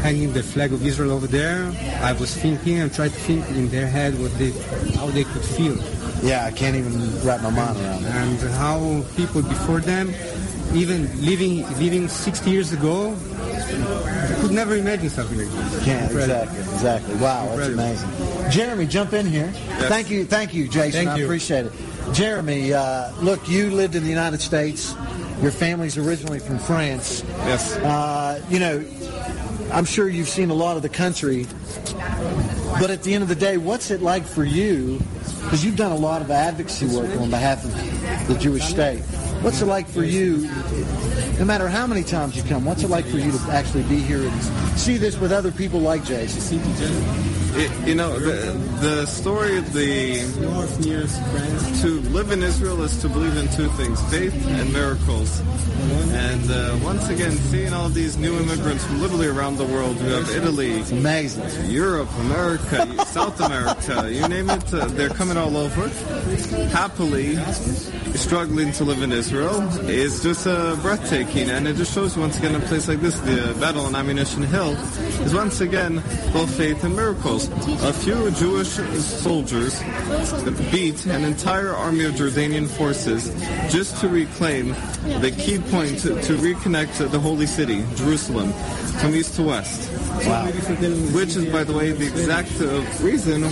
hanging the flag of Israel over there. I was thinking and tried to think in their head what they, how they could feel. Yeah, I can't even wrap my mind around it. And how people before them, even living living 60 years ago, could never imagine something like this. Yeah, Incredible. exactly, exactly. Wow, that's amazing. Jeremy, jump in here. Thank you, thank you, Jason. Thank I you. appreciate it. Jeremy, uh, look, you lived in the United States. Your family's originally from France. Yes. Uh, you know, I'm sure you've seen a lot of the country. But at the end of the day, what's it like for you? Because you've done a lot of advocacy work on behalf of the Jewish state. What's it like for you, no matter how many times you come, what's it like for you to actually be here and see this with other people like Jason? It, you know, the, the story of the to live in Israel is to believe in two things: faith and miracles. And uh, once again, seeing all these new immigrants from literally around the world. You have Italy, amazing, Europe, America, South America, you name it. Uh, they're coming all over. Happily, struggling to live in Israel is just uh, breathtaking, and it just shows once again a place like this, the Battle on Ammunition Hill, is once again both faith and miracles. A few Jewish soldiers beat an entire army of Jordanian forces just to reclaim the key point to, to reconnect the holy city, Jerusalem, from east to west. Wow. Which is, by the way, the exact uh, reason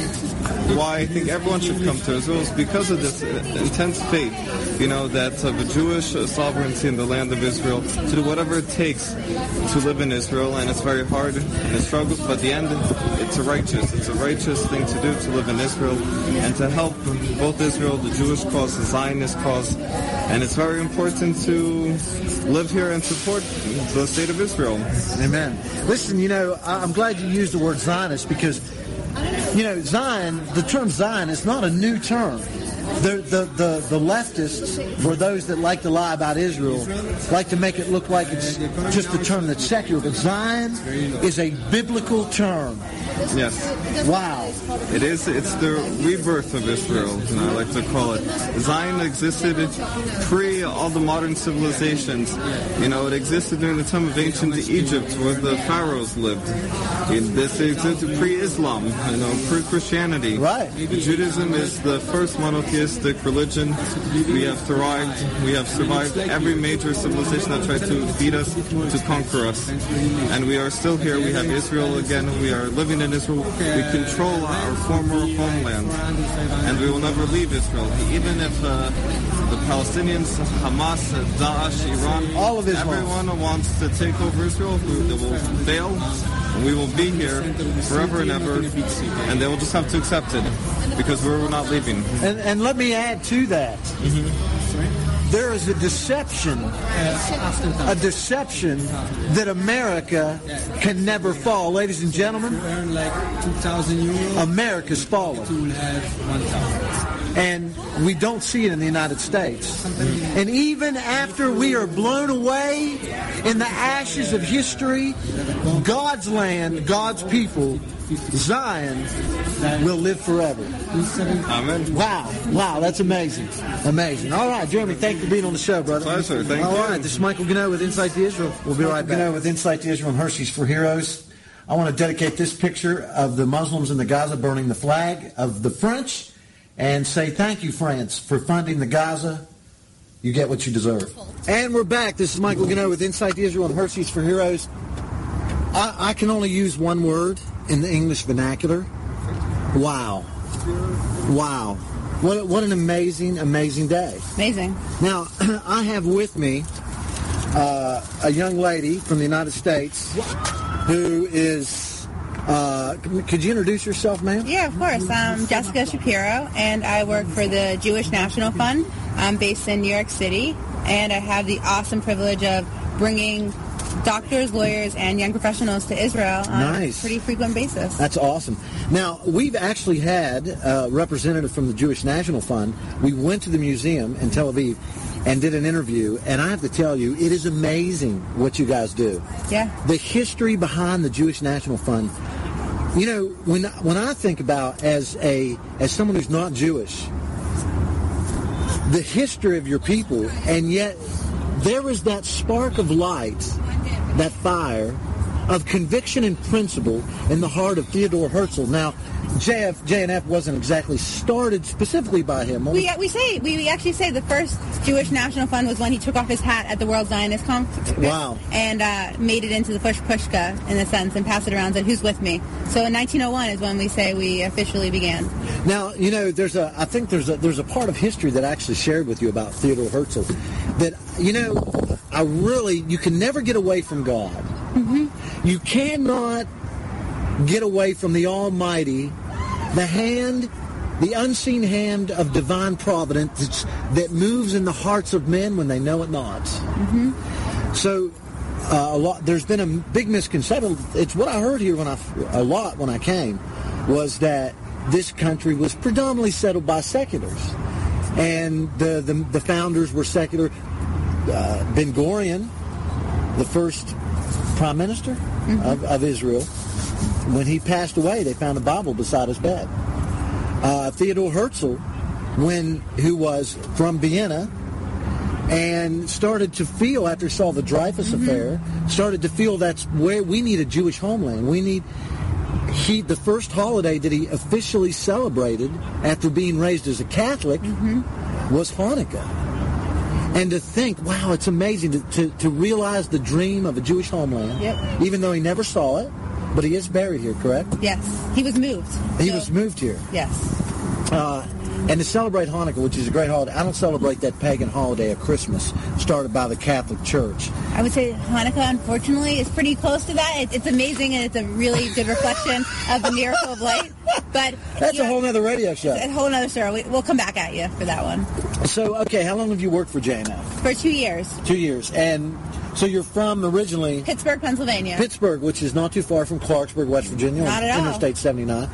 why I think everyone should come to Israel is because of this uh, intense faith, you know, that of a Jewish uh, sovereignty in the land of Israel to do whatever it takes to live in Israel, and it's very hard and it struggles, but the end, it's a righteous, it's a righteous thing to do to live in Israel and to help both Israel, the Jewish cause, the Zionist cause, and it's very important to live here and support the state of Israel. Amen. Listen, you know, I'm glad you used the word Zionist because, you know, Zion, the term Zion is not a new term. The, the, the, the leftists, or those that like to lie about Israel, like to make it look like it's just a term that's secular. But Zion is a biblical term. Yes. Wow. It is. It's the rebirth of Israel, and I like to call it. Zion existed pre all the modern civilizations. You know, it existed during the time of ancient Egypt, where the pharaohs lived. It, this existed pre-Islam. You know, pre-Christianity. Right. Judaism is the first monotheistic religion. We have thrived. We have survived every major civilization that tried to beat us, to conquer us, and we are still here. We have Israel again. We are living in Israel. We control our former homeland, and we will never leave Israel. Even if uh, the Palestinians, Hamas, Daesh, Iran, all of Islam. everyone wants to take over Israel, we, they will fail. We will be here forever and ever, and they will just have to accept it because we're not leaving. And, and let me add to that. Mm-hmm. There is a deception, a deception that America can never fall. Ladies and gentlemen, America's fallen. And we don't see it in the United States. And even after we are blown away in the ashes of history, God's land, God's people, Zion will live forever. Amen. Wow, wow, that's amazing. Amazing. All right, Jeremy, thank you for being on the show, brother. Pleasure, thank All you. right, this is Michael Ganoe with Insight to Israel. We'll be right back. Ganoe with Insight to Israel and Hershey's for Heroes. I want to dedicate this picture of the Muslims in the Gaza burning the flag of the French and say thank you, France, for funding the Gaza. You get what you deserve. And we're back. This is Michael Ganoe with Insight to Israel and Hershey's for Heroes. I, I can only use one word in the English vernacular. Wow. Wow. What, what an amazing, amazing day. Amazing. Now, (clears throat) I have with me uh, a young lady from the United States who is. Uh, could you introduce yourself, ma'am? Yeah, of course. I'm Jessica Shapiro, and I work for the Jewish National Fund. I'm based in New York City, and I have the awesome privilege of bringing doctors, lawyers, and young professionals to Israel on Nice. a pretty frequent basis. That's awesome. Now, we've actually had a representative from the Jewish National Fund. We went to the museum in Tel Aviv and did an interview, and I have to tell you, it is amazing what you guys do. Yeah. The history behind the Jewish National Fund. You know, when when I think about as a as someone who's not Jewish, the history of your people, and yet there is that spark of light, that fire of conviction and principle in the heart of Theodore Herzl. Now, JF, JNF wasn't exactly started specifically by him. We, we say we, we actually say the first Jewish National Fund was when he took off his hat at the World Zionist Conference Wow. and uh, made it into the Push Pushka in a sense and passed it around and said, who's with me? So in 1901 is when we say we officially began. Now, you know, there's a. I think there's a there's a part of history that I actually shared with you about Theodore Herzl. That you know, I really you can never get away from God. You cannot get away from the Almighty, the hand, the unseen hand of divine providence that moves in the hearts of men when they know it not. So, uh, a lot. There's been a big misconception. It's what I heard here when I a lot when I came was that this country was predominantly settled by seculars, and the the, the founders were secular. Uh, ben Gurion, the first prime minister of, of Israel, when he passed away, they found a Bible beside his bed. Uh, Theodore Herzl, when who was from Vienna, and started to feel after he saw the Dreyfus affair, started to feel that's where we need a Jewish homeland. We need he the first holiday that he officially celebrated after being raised as a Catholic was Hanukkah. And to think, wow, it's amazing to, to, to realize the dream of a Jewish homeland, Yep. even though he never saw it, but he is buried here, correct? Yes, he was moved. He So- was moved here. Yes. Uh, and to celebrate Hanukkah, which is a great holiday, I don't celebrate that pagan holiday of Christmas started by the Catholic Church. I would say Hanukkah, unfortunately, is pretty close to that. It, it's amazing and it's a really good reflection of the miracle of light. But That's a know, whole other radio show. a whole other story. We, we'll come back at you for that one. So, okay, how long have you worked for JNF? For two years, Two years. And so you're from originally Pittsburgh, Pennsylvania. Pittsburgh, which is not too far from Clarksburg, West Virginia, Not at all. Interstate 79.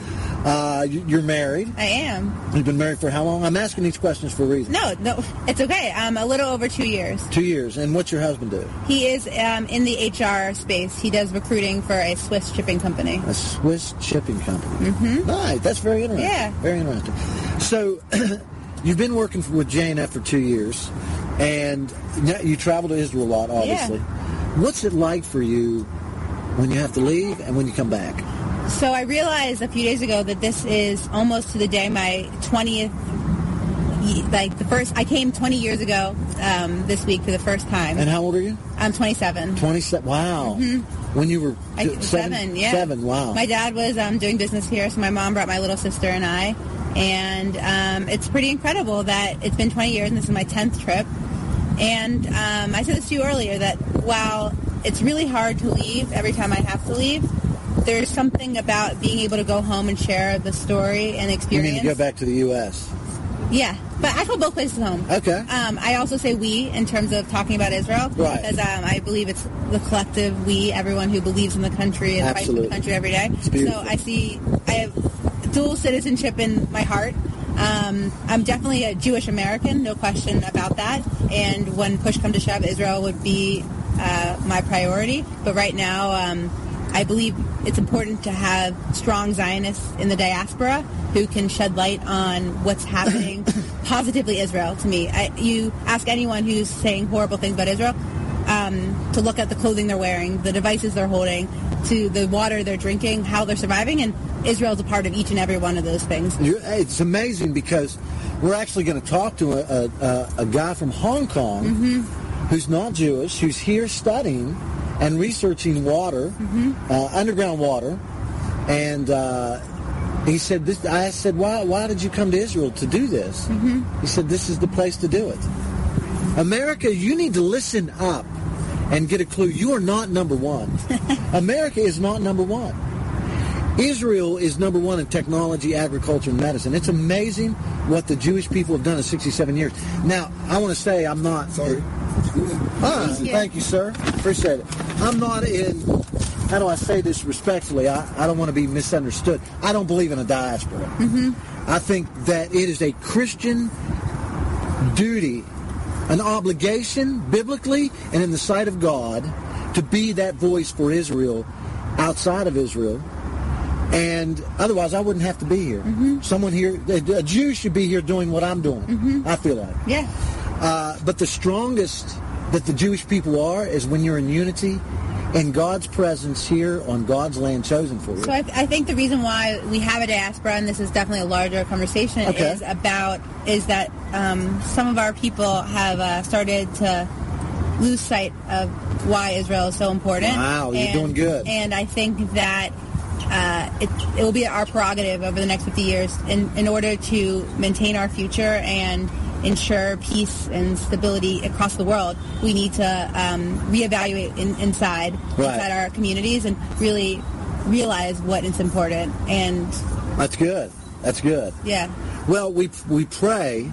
Uh, you- you're married. I am. You've been married for how long? I'm asking these questions for a reason. No, no, it's okay. Um, a little over two years. Two years. And what's your husband do? He is um, in the HR space. He does recruiting for a Swiss shipping company. A Swiss shipping company. Mm-hmm. Nice. That's very interesting. Yeah. Very interesting. So, (clears throat) you've been working with JNF for two years, and you travel to Israel a lot, obviously. Yeah. What's it like for you when you have to leave and when you come back? So I realized a few days ago that this is almost to the day my 20th, like the first, I came 20 years ago um, this week for the first time. And how old are you? I'm 27. 27. Wow. Mhm. When you were I, t- seven, yeah. Seven, wow. My dad was um, doing business here, so my mom brought my little sister and I. And um, it's pretty incredible that it's been 20 years and this is my 10th trip. And um, I said this to you earlier that while it's really hard to leave every time I have to leave, there's something about being able to go home and share the story and experience. you mean to go back to the U.S.? Yeah, but I call both places home. Okay. Um, I also say we in terms of talking about Israel Right. because um, I believe it's the collective we, everyone who believes in the country and fights for the country every day. So. I see I have dual citizenship in my heart. Um, I'm definitely a Jewish American, no question about that. And when push comes to shove, Israel would be uh, my priority. But right now, um, I believe it's important to have strong Zionists in the diaspora who can shed light on what's happening (laughs) positively Israel to me. I, you ask anyone who's saying horrible things about Israel um, to look at the clothing they're wearing, the devices they're holding, to the water they're drinking, how they're surviving, and Israel's a part of each and every one of those things. It's amazing because we're actually going to talk to a, a, a, guy from Hong Kong Mm-hmm. who's not Jewish, who's here studying and researching water, Mm-hmm. uh, underground water, and uh, he said, "This." I said, "Why? Why did you come to Israel to do this?" Mm-hmm. He said, "This is the place to do it." America, you need to listen up and get a clue. You are not number one. (laughs) America is not number one. Israel is number one in technology, agriculture, and medicine. It's amazing what the Jewish people have done in 67 years. Now, I want to say I'm not. Sorry. Ah, thank you, sir. Appreciate it. I'm not in. How do I say this respectfully? I, I don't want to be misunderstood. I don't believe in a diaspora. Mm-hmm. I think that it is a Christian duty, an obligation, biblically and in the sight of God, to be that voice for Israel outside of Israel. And otherwise, I wouldn't have to be here. Someone here, a Jew should be here doing what I'm doing. I feel like. Yeah. Uh, but the strongest that the Jewish people are is when you're in unity in God's presence here on God's land chosen for you. So I, I think the reason why we have a diaspora, and this is definitely a larger conversation, Okay. is about is that um, some of our people have uh, started to lose sight of why Israel is so important. Wow, you're And- doing good. And I think that uh, it, it will be our prerogative over the next 50 years in, in order to maintain our future and ensure peace and stability across the world. We need to um, reevaluate in, inside Right. inside our communities and really realize what is important. And That's good. That's good. yeah, Well, we we pray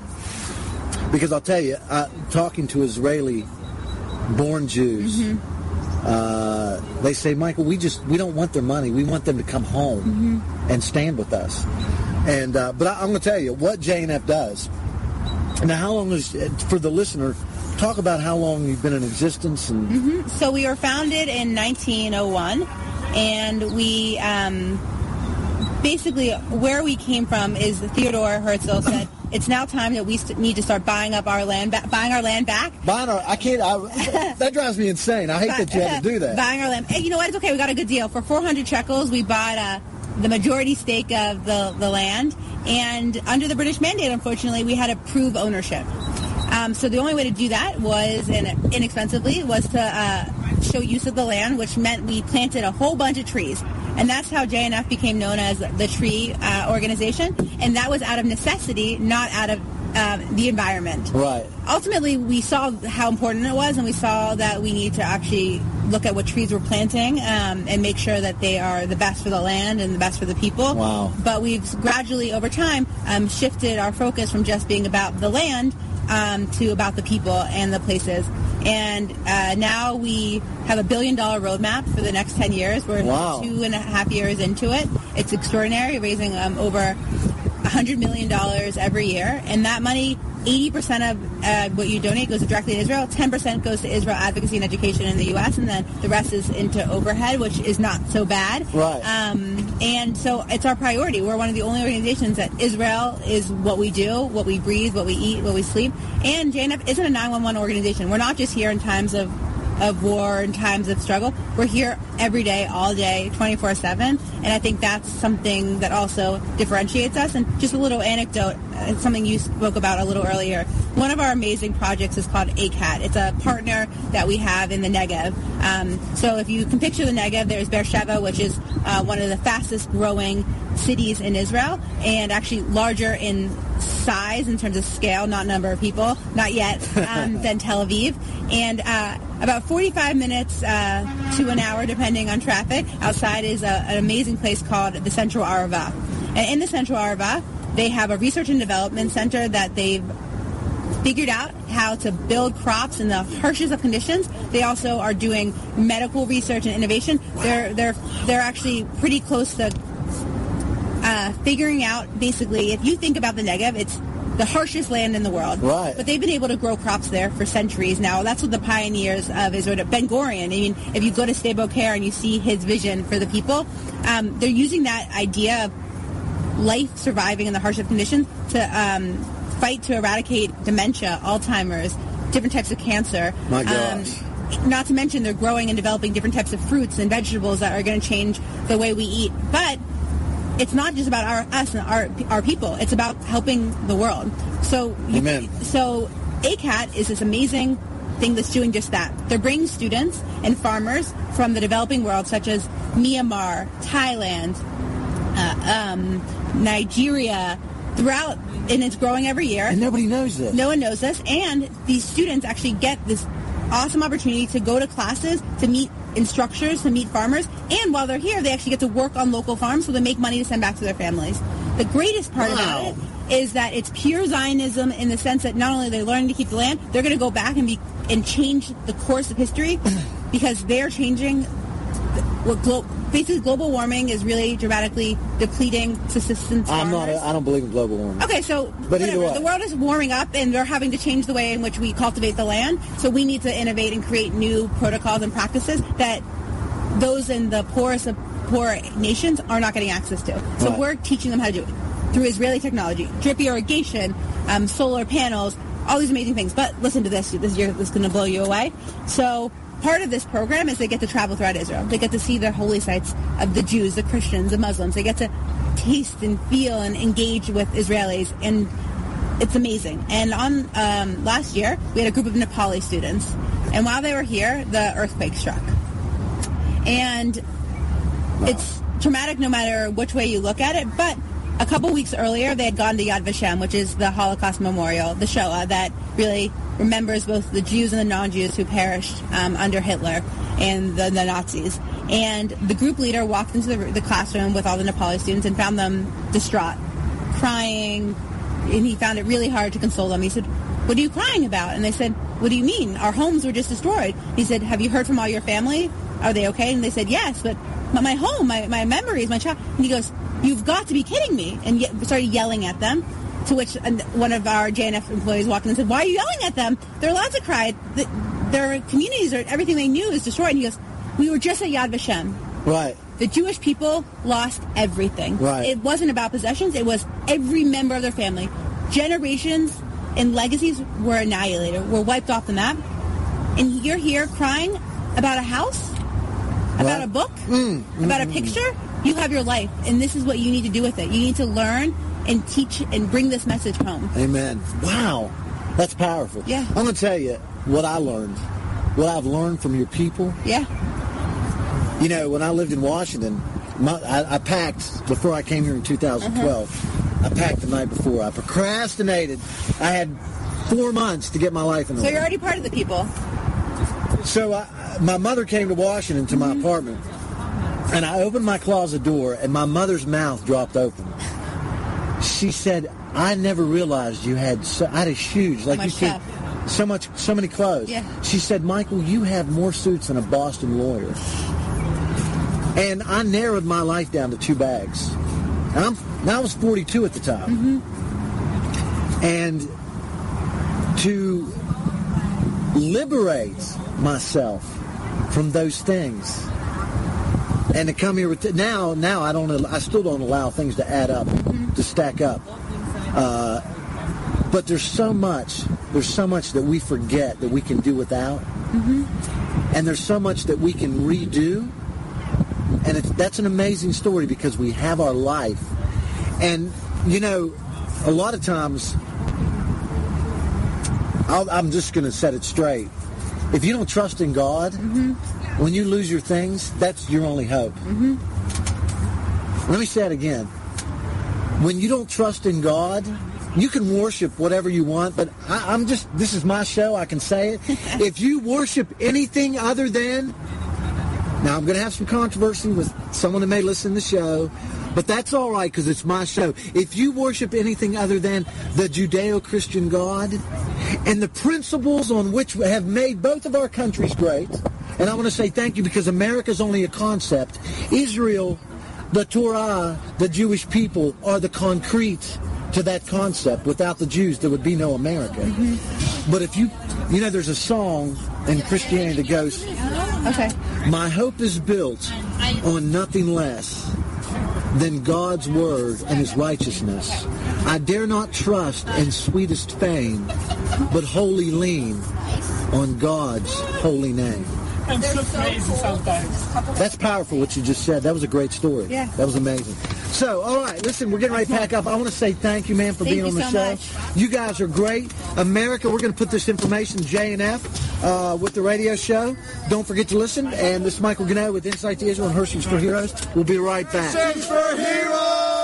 because I'll tell you, uh, talking to Israeli-born Jews, Mm-hmm. uh, they say, Michael, we just we don't want their money. We want them to come home Mm-hmm. and stand with us. And uh, but I, I'm going to tell you what JNF does. Now, how long is for the listener? Talk about how long you've been in existence and hmm So we were founded in 1901, and we um, basically where we came from is Theodore Herzl said (coughs) it's now time that we st- need to start buying up our land, ba- buying our land back. buying our. I can't. I, (laughs) that drives me insane. I hate that you have to do that. buying our land. Hey, you know what? It's okay. We got a good deal for 400 shekels. We bought uh, the majority stake of the the land, and under the British mandate, unfortunately, we had to prove ownership. Um, so the only way to do that was, and inexpensively, was to uh, show use of the land, which meant we planted a whole bunch of trees. And that's how JNF became known as the tree uh, organization. And that was out of necessity, not out of uh, the environment Right. ultimately we saw how important it was and we saw that we need to actually look at what trees we're planting um, and make sure that they are the best for the land and the best for the people Wow. but we've gradually over time um, shifted our focus from just being about the land um, to about the people and the places and uh, now we have a billion dollar roadmap for the next 10 years we're Wow. two and a half years into it it's extraordinary raising um, over $100 million every year. And that money, 80% of uh, what you donate goes directly to Israel. 10% goes to Israel advocacy and education in the U.S. And then the rest is into overhead, which is not so bad. Right. Um, and so it's our priority. We're one of the only organizations that Israel is what we do, what we breathe, what we eat, what we sleep. And JNF isn't a 911 organization. We're not just here in times of of war and times of struggle. We're here every day, all day, 24-7. And I think that's something that also differentiates us. And just a little anecdote, uh, something you spoke about a little earlier. One of our amazing projects is called ACAT. It's a partner that we have in the Negev. Um, so if you can picture the Negev, there's Beersheba, which is uh, one of the fastest growing cities in Israel and actually larger in size in terms of scale, not number of people, not yet, um, (laughs) than Tel Aviv. And uh, about 45 minutes uh, to an hour, depending on traffic, outside is a, an amazing place called the Central Arava. And in the Central Arava, they have a research and development center that they've figured out how to build crops in the harshest of conditions. They also are doing medical research and innovation. They're they're they're actually pretty close to uh, figuring out basically if you think about the Negev, it's the harshest land in the world. Right. But they've been able to grow crops there for centuries now. That's what the pioneers of Israel, Ben Gurion. I mean, if you go to Sde Boker and you see his vision for the people, um, they're using that idea of life surviving in the harshest conditions to um, fight to eradicate dementia, Alzheimer's, different types of cancer. My gosh. Um, not to mention they're growing and developing different types of fruits and vegetables that are going to change the way we eat. But it's not just about our us and our our people. It's about helping the world. So you, Amen. So ACAT is this amazing thing that's doing just that. They're bringing students and farmers from the developing world, such as Myanmar, Thailand, uh, um, Nigeria, throughout, and it's growing every year. And nobody knows this. No one knows this, and these students actually get this awesome opportunity to go to classes, to meet instructors, to meet farmers, and while they're here, they actually get to work on local farms, so they make money to send back to their families. The greatest part about it is that it's pure Zionism in the sense that not only are they learning to keep the land, they're going to go back and be and change the course of history (clears throat) because they're changing what glo- basically global warming is really dramatically depleting subsistence I'm not. A, I don't believe in global warming. Okay, so But either whatever. way. the world is warming up, and they're having to change the way in which we cultivate the land. So we need to innovate and create new protocols and practices that those in the poorest of poor nations are not getting access to. So Right. we're teaching them how to do it through Israeli technology, drip irrigation, um, solar panels, all these amazing things. But listen to this. This year, this is going to blow you away. So part of this program is they get to travel throughout Israel. They get to see the holy sites of the Jews, the Christians, the Muslims. They get to taste and feel and engage with Israelis, and it's amazing. And on um, last year, we had a group of Nepali students, and while they were here, the earthquake struck, and it's traumatic no matter which way you look at it. But a couple weeks earlier, they had gone to Yad Vashem, which is the Holocaust memorial, the Shoah that really remembers both the Jews and the non-Jews who perished um, under Hitler and the, the, Nazis. And the group leader walked into the, the, classroom with all the Nepali students and found them distraught, crying, and he found it really hard to console them. He said, what are you crying about? And they said, what do you mean? Our homes were just destroyed. He said, have you heard from all your family? Are they okay? And they said, yes, but my home, my, my memories, my child. And he goes, you've got to be kidding me. And ye- started yelling at them. To which one of our JNF employees walked in and said, why are you yelling at them? They're allowed to cry. Their communities or everything they knew is destroyed. And he goes, we were just at Yad Vashem. Right. The Jewish people lost everything. Right. It wasn't about possessions. It was every member of their family. Generations and legacies were annihilated, were wiped off the map. And you're here crying about a house, about Right. a book, Mm, mm, about a mm, picture. You have your life, and this is what you need to do with it. You need to learn and teach and bring this message home. Amen. Wow. That's powerful. Yeah. I'm going to tell you what I learned, what I've learned from your people. Yeah. You know, when I lived in Washington, my, I, I packed before I came here in 2012. I packed the night before. I procrastinated. I had four months to get my life in order. So you're already part of the people. So I, my mother came to Washington to my mm-hmm. apartment, and I opened my closet door, and my mother's mouth dropped open. She said, "I never realized you had. So, I had a huge, like you said, so much, so many clothes." Yeah. She said, "Michael, you have more suits than a Boston lawyer." And I narrowed my life down to two bags. And I'm, I was 42 at the time, mm-hmm. and to liberate myself from those things. And to come here with now now I don't I still don't allow things to add up to stack up. Uh, but there's so much there's so much that we forget that we can do without. And there's so much that we can redo. And it's, that's an amazing story because we have our life. And you know a lot of times I'll, I'm just going to set it straight. If you don't trust in God, mm-hmm. when you lose your things, that's your only hope. Mm-hmm. Let me say it again. When you don't trust in God, you can worship whatever you want, but I, I'm just, this is my show, I can say it. (laughs) if you worship anything other than, now I'm going to have some controversy with someone that may listen to the show, but that's all right because it's my show. If you worship anything other than the Judeo-Christian God and the principles on which have made both of our countries great, and I want to say thank you because America's only a concept. Israel, the Torah, the Jewish people are the concrete to that concept. Without the Jews, there would be no America. Mm-hmm. But if you, you know, there's a song in Christianity that goes, Okay. my hope is built on nothing less than God's word and his righteousness. I dare not trust in sweetest fame, but wholly lean on God's holy name. I'm so crazy sometimes. That's powerful what you just said. That was a great story. Yeah. That was amazing. So, all right, listen, we're getting ready to pack up. I want to say thank you, man, for Thank being on the so show. much. You guys are great. America, we're going to put this information J and F uh, with the radio show. Don't forget to listen. And this is Michael Ganoe with Insight to Israel and Hershey's for Heroes. We'll be right back. Search for heroes!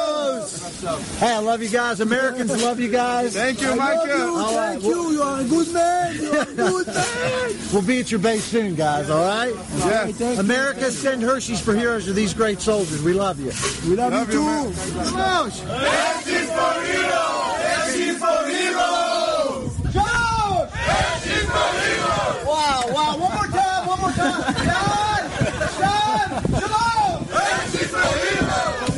Hey, I love you guys. Americans love you guys. Thank you, Michael. All right, Thank you. You are a good man. You are a (laughs) good man. We'll be at your base soon, guys, all right? Yes. America, send Hershey's for Heroes to these great soldiers. We love you. We love, you too. Come on. Hershey's for heroes! Hershey's for heroes! John! Hershey's for heroes! Wow, wow. One more time, one more time. John! John! Shalom! Hershey's for heroes!